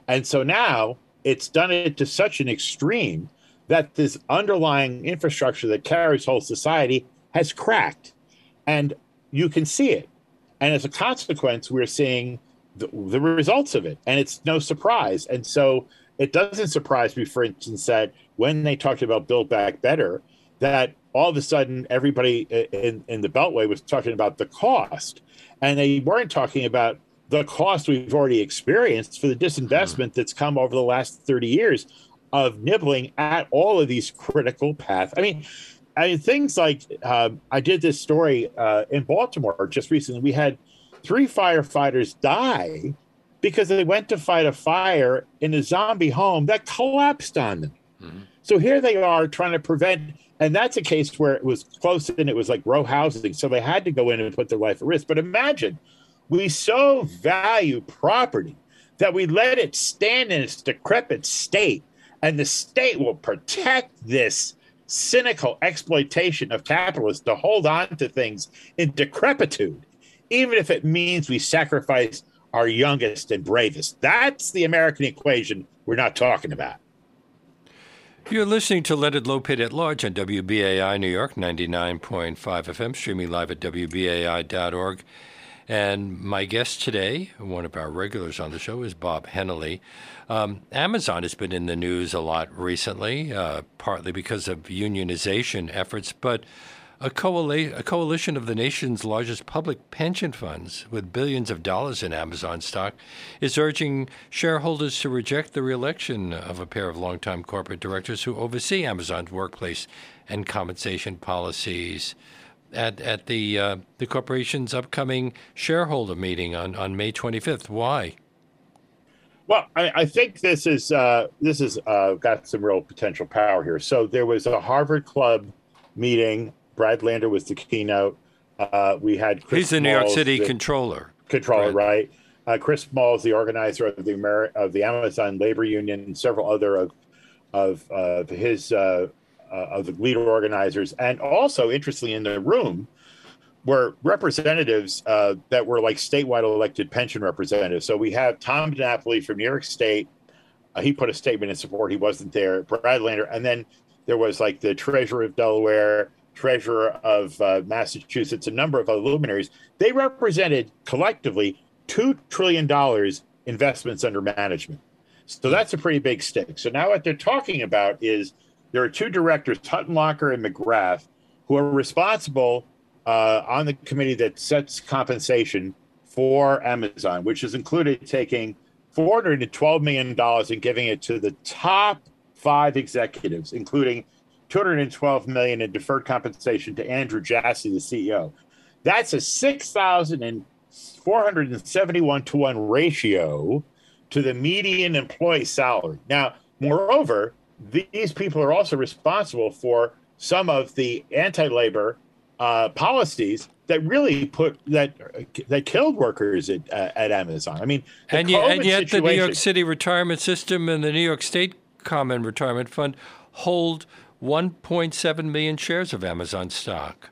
[SPEAKER 2] And so now it's done it to such an extreme that this underlying infrastructure that carries whole society has cracked. And you can see it. And as a consequence, we're seeing the, the, results of it. And it's no surprise. And so it doesn't surprise me, for instance, that when they talked about Build Back Better, that all of a sudden everybody in, in the Beltway was talking about the cost. And they weren't talking about the cost we've already experienced for the disinvestment hmm. that's come over the last 30 years of nibbling at all of these critical paths. I mean, I mean things like um, I did this story uh, in Baltimore just recently. We had three firefighters die because they went to fight a fire in a zombie home that collapsed on them. Mm-hmm. So here they are trying to prevent, and that's a case where it was close and it was like row housing. So they had to go in and put their life at risk. But imagine we so value property that we let it stand in its decrepit state and the state will protect this cynical exploitation of capitalists to hold on to things in decrepitude, even if it means we sacrifice our youngest and bravest. That's the American equation we're not talking about.
[SPEAKER 1] You're listening to Leonard Lopate at Large on WBAI New York 99.5 FM, streaming live at WBAI.org. And my guest today, one of our regulars on the show, is Bob Hennelly. Um, Amazon has been in the news a lot recently, uh, partly because of unionization efforts, but a, coali- a, coalition of the nation's largest public pension funds, with billions of dollars in Amazon stock, is urging shareholders to reject the reelection of a pair of longtime corporate directors who oversee Amazon's workplace and compensation policies at at the uh, the corporation's upcoming shareholder meeting on, on May 25th. Why?
[SPEAKER 2] Well, I, I think this is uh, this is uh, got some real potential power here. So there was a Harvard Club meeting. Brad Lander was the keynote. Uh, we had
[SPEAKER 1] Chris he's the New York City the controller.
[SPEAKER 2] Controller, right? right? Uh, Chris Smalls, the organizer of the Ameri- of the Amazon Labor Union, and several other of of his uh, of the leader organizers, and also interestingly in the room were representatives uh, that were like statewide elected pension representatives. So we have Tom DiNapoli from New York State. Uh, he put a statement in support. He wasn't there. Brad Lander, and then there was like the treasurer of Delaware, treasurer of uh, Massachusetts, a number of other luminaries. They represented collectively two trillion dollars investments under management. So that's a pretty big stake. So now what they're talking about is there are two directors, Huttenlocher and McGrath, who are responsible uh, on the committee that sets compensation for Amazon, which has included taking $412 million and giving it to the top five executives, including 212 million in deferred compensation to Andrew Jassy, the CEO. That's a 6,471 to 1 ratio to the median employee salary. Now, Moreover, these people are also responsible for some of the anti-labor uh, policies that really put that that killed workers at, uh, at Amazon. I mean,
[SPEAKER 1] and, yet, and yet the New York City retirement system and the New York State Common Retirement Fund hold 1.7 million shares of Amazon stock.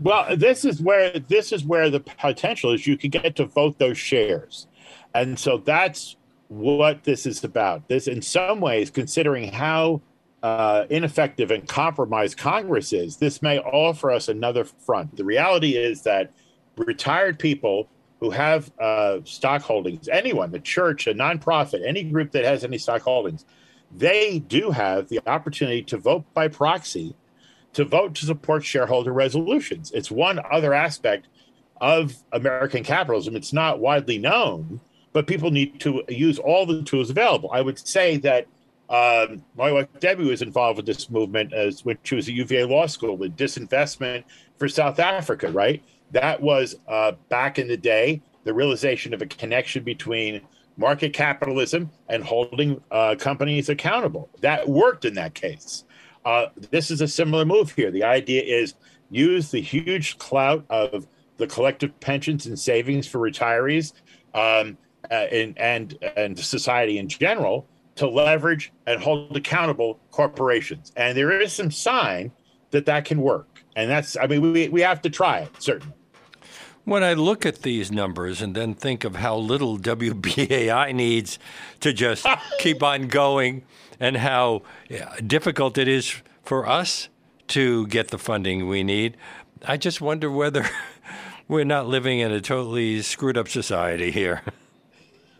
[SPEAKER 2] Well, this is where this is where the potential is. You could get to vote those shares, and so that's what this is about. This, in some ways, considering how uh, ineffective and compromised Congress is, this may offer us another front. The reality is that retired people who have uh, stock holdings, anyone, the church, a nonprofit, any group that has any stock holdings, they do have the opportunity to vote by proxy to vote to support shareholder resolutions. It's one other aspect of American capitalism. It's not widely known, but people need to use all the tools available. I would say that um, my wife Debbie was involved with this movement as when she was at UVA Law School with disinvestment for South Africa. Right, that was uh, back in the day the realization of a connection between market capitalism and holding uh, companies accountable. That worked in that case. Uh, this is a similar move here. The idea is use the huge clout of the collective pensions and savings for retirees um, uh, and, and and society in general to leverage and hold accountable corporations. And there is some sign that that can work. And that's, I mean, we, we have to try it, certainly.
[SPEAKER 1] When I look at these numbers and then think of how little WBAI needs to just keep on going and how difficult it is for us to get the funding we need, I just wonder whether we're not living in a totally screwed up society here.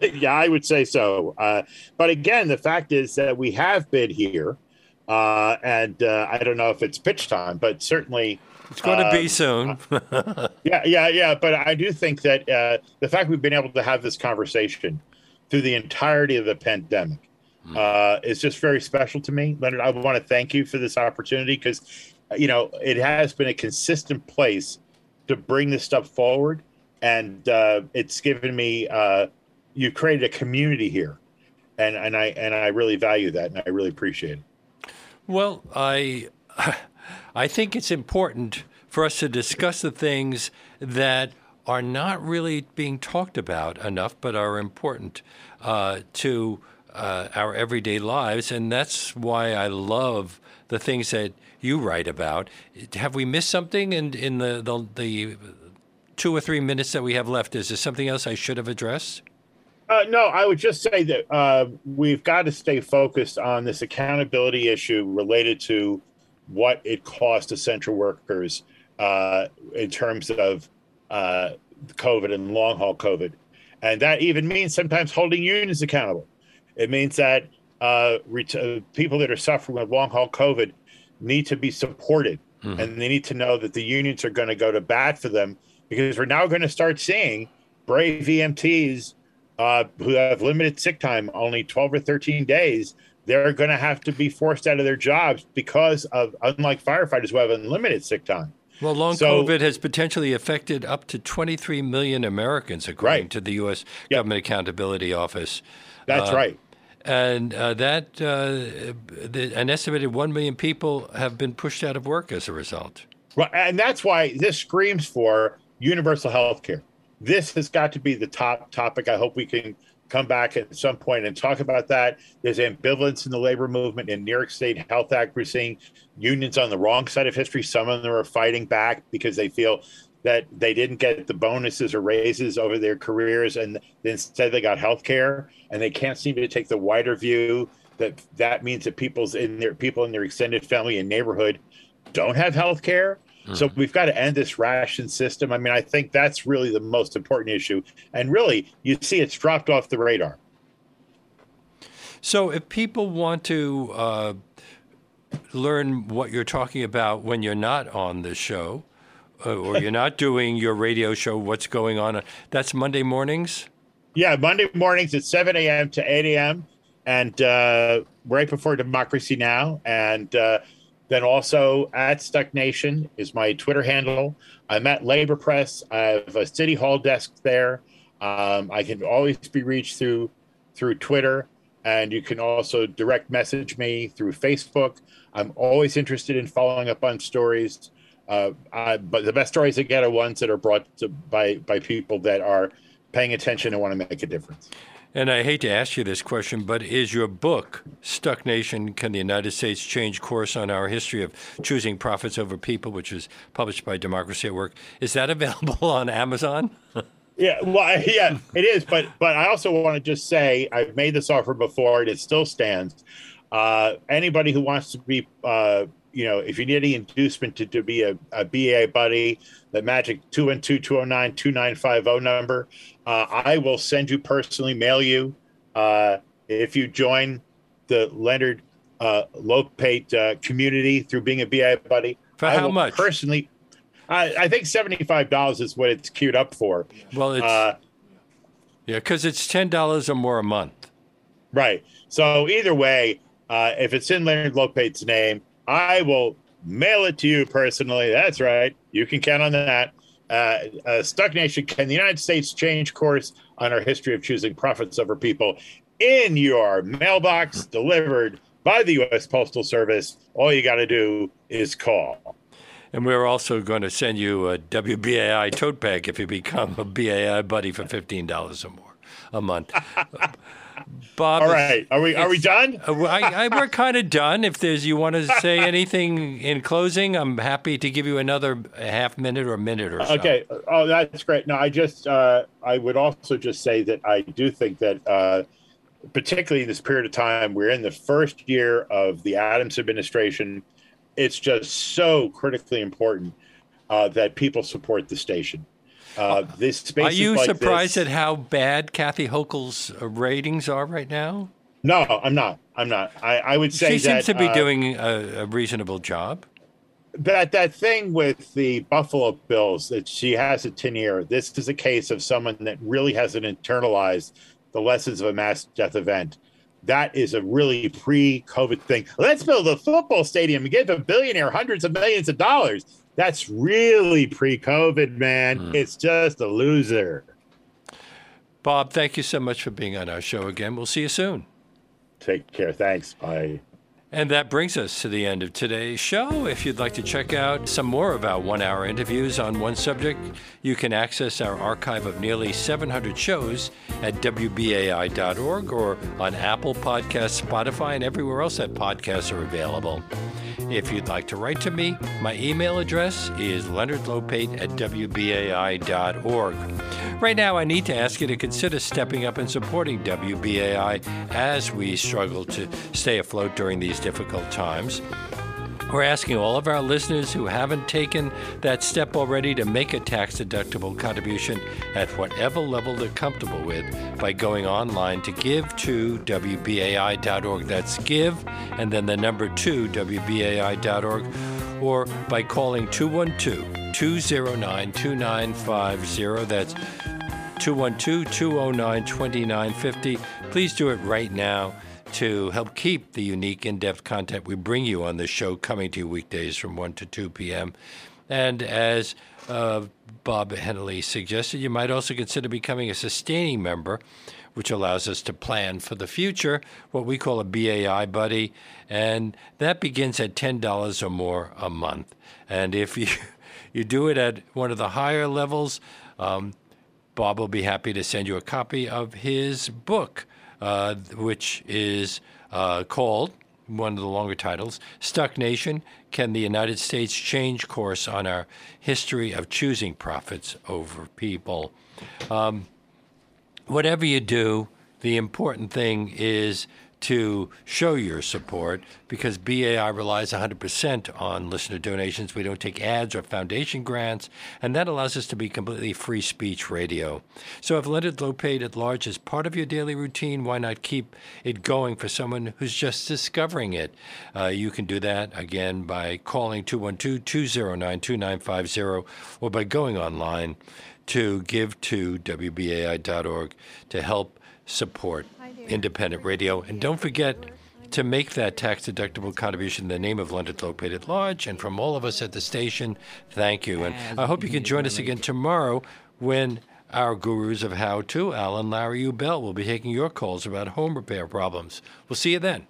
[SPEAKER 2] yeah, I would say so. Uh, but again, the fact is that we have been here, uh, and uh, I don't know if it's pitch time, but certainly
[SPEAKER 1] it's going to be um, soon.
[SPEAKER 2] yeah, yeah, yeah. But I do think that uh, the fact we've been able to have this conversation through the entirety of the pandemic uh, is just very special to me, Leonard. I want to thank you for this opportunity because you know it has been a consistent place to bring this stuff forward, and uh, it's given me you created a community here, and and I and I really value that, and I really appreciate it.
[SPEAKER 1] Well, I I think it's important for us to discuss the things that are not really being talked about enough, but are important uh, to uh, our everyday lives, and that's why I love the things that you write about. Have we missed something in in the the, the two or three minutes that we have left? Is there something else I should have addressed?
[SPEAKER 2] Uh, no, I would just say that uh, we've got to stay focused on this accountability issue related to what it costs essential workers uh, in terms of uh, COVID and long haul COVID. And that even means sometimes holding unions accountable. It means that uh, ret- people that are suffering with long haul COVID need to be supported mm-hmm. and they need to know that the unions are going to go to bat for them because we're now going to start seeing brave EMTs uh, who have limited sick time, only 12 or 13 days, they're going to have to be forced out of their jobs because of, unlike firefighters who have unlimited sick time.
[SPEAKER 1] Well, long so, COVID has potentially affected up to 23 million Americans, according right. to the U.S. Yep. Government Accountability Office.
[SPEAKER 2] That's uh, right.
[SPEAKER 1] And uh, that uh, the, an estimated 1 million people have been pushed out of work as a result.
[SPEAKER 2] Well, and that's why this screams for universal health care this has got to be the top topic. I hope we can come back at some point and talk about that. There's ambivalence in the labor movement in New York State Health Act. We're seeing unions on the wrong side of history. Some of them are fighting back because they feel that they didn't get the bonuses or raises over their careers and instead they got health care and they can't seem to take the wider view that that means that people's in their people in their extended family and neighborhood don't have health care so mm-hmm. we've got to end this ration system. I mean, I think that's really the most important issue. And really, you see it's dropped off the radar.
[SPEAKER 1] So if people want to uh, learn what you're talking about when you're not on the show, uh, or you're not doing your radio show, what's going on? That's Monday mornings?
[SPEAKER 2] Yeah, Monday mornings at 7 a.m. to 8 a.m. And uh, right before Democracy Now! And uh, then also at Stuck Nation is my Twitter handle. I'm at Labor Press. I have a City Hall desk there. Um, I can always be reached through through Twitter. and you can also direct message me through Facebook. I'm always interested in following up on stories. Uh, I, but the best stories I get are ones that are brought to, by by people that are paying attention and want to make a difference.
[SPEAKER 1] And I hate to ask you this question, but is your book, Stuck Nation Can the United States Change Course on Our History of Choosing Profits Over People, which was published by Democracy at Work, is that available on Amazon?
[SPEAKER 2] yeah, well, yeah, it is. But but I also want to just say I've made this offer before and it still stands. Uh, anybody who wants to be uh, you know, if you need any inducement to, to be a, a BAI buddy, the magic 212 209 2950 number, uh, I will send you personally, mail you. Uh, if you join the Leonard uh, Lopate uh, community through being a BAI buddy,
[SPEAKER 1] for how much?
[SPEAKER 2] Personally, I, I think $75 is what it's queued up for.
[SPEAKER 1] Well, it's, uh, yeah, because it's $10 or more a month.
[SPEAKER 2] Right. So either way, uh, if it's in Leonard Lopate's name, I will mail it to you personally. That's right. You can count on that. Uh, uh, Stuck Nation, can the United States change course on our history of choosing profits over people in your mailbox delivered by the U.S. Postal Service? All you got to do is call.
[SPEAKER 1] And we're also going to send you a WBAI tote bag if you become a BAI buddy for $15 or more a month. Bob.
[SPEAKER 2] All right, are we are we done?
[SPEAKER 1] Uh, I, I, we're kind of done. If there's you want to say anything in closing, I'm happy to give you another half minute or minute or so.
[SPEAKER 2] Okay. Oh, that's great. No, I just uh, I would also just say that I do think that. Uh, particularly in this period of time, we're in the first year of the Adams administration. It's just so critically important uh, that people support the station. Uh, this
[SPEAKER 1] are you
[SPEAKER 2] like
[SPEAKER 1] surprised
[SPEAKER 2] this,
[SPEAKER 1] at how bad Kathy Hochul's uh, ratings are right now?
[SPEAKER 2] No, I'm not. I'm not. I, I would say
[SPEAKER 1] she
[SPEAKER 2] seems
[SPEAKER 1] to be
[SPEAKER 2] uh,
[SPEAKER 1] doing a, a, reasonable job.
[SPEAKER 2] But that thing with the Buffalo Bills that she has a tenure. This is a case of someone that really hasn't internalized the lessons of a mass death event. That is a really pre-COVID thing. Let's build a football stadium and give a billionaire hundreds of millions of dollars. That's really pre COVID, man. Mm. It's just a loser.
[SPEAKER 1] Bob, thank you so much for being on our show again. We'll see you soon.
[SPEAKER 2] Take care. Thanks. Bye.
[SPEAKER 1] And that brings us to the end of today's show. If you'd like to check out some more of our one hour interviews on one subject, you can access our archive of nearly 700 shows at WBAI.org or on Apple Podcasts, Spotify, and everywhere else that podcasts are available. If you'd like to write to me, my email address is leonardlopate at WBAI.org. Right now, I need to ask you to consider stepping up and supporting WBAI as we struggle to stay afloat during these difficult times. We're asking all of our listeners who haven't taken that step already to make a tax deductible contribution at whatever level they're comfortable with by going online to give to WBAI.org. That's give and then the number two, WBAI.org, or by calling 212 209 2950. That's 212 209 2950. Please do it right now to help keep the unique, in depth content we bring you on this show coming to you weekdays from 1 to 2 p.m. And as uh, Bob Hennelly suggested, you might also consider becoming a sustaining member, which allows us to plan for the future, what we call a BAI buddy. And that begins at $10 or more a month. And if you, you do it at one of the higher levels, um, Bob will be happy to send you a copy of his book uh, which is uh, called one of the longer titles Stuck Nation Can the United States Change Course on Our History of Choosing Profits Over People? Um, whatever you do, the important thing is to show your support because BAI relies 100% on listener donations. We don't take ads or foundation grants, and that allows us to be completely free speech radio. So if Leonard Lopate at large is part of your daily routine, why not keep it going for someone who's just discovering it? Uh, you can do that again by calling 212 209 2950 or by going online to give to WBAI.org to help support independent radio. And don't forget to make that tax deductible contribution in the name of Lopate at Large. And from all of us at the station, thank you. And I hope you can join us again tomorrow when Our gurus of how to, Alan Larry Ubell, will be taking your calls about home repair problems. We'll see you then.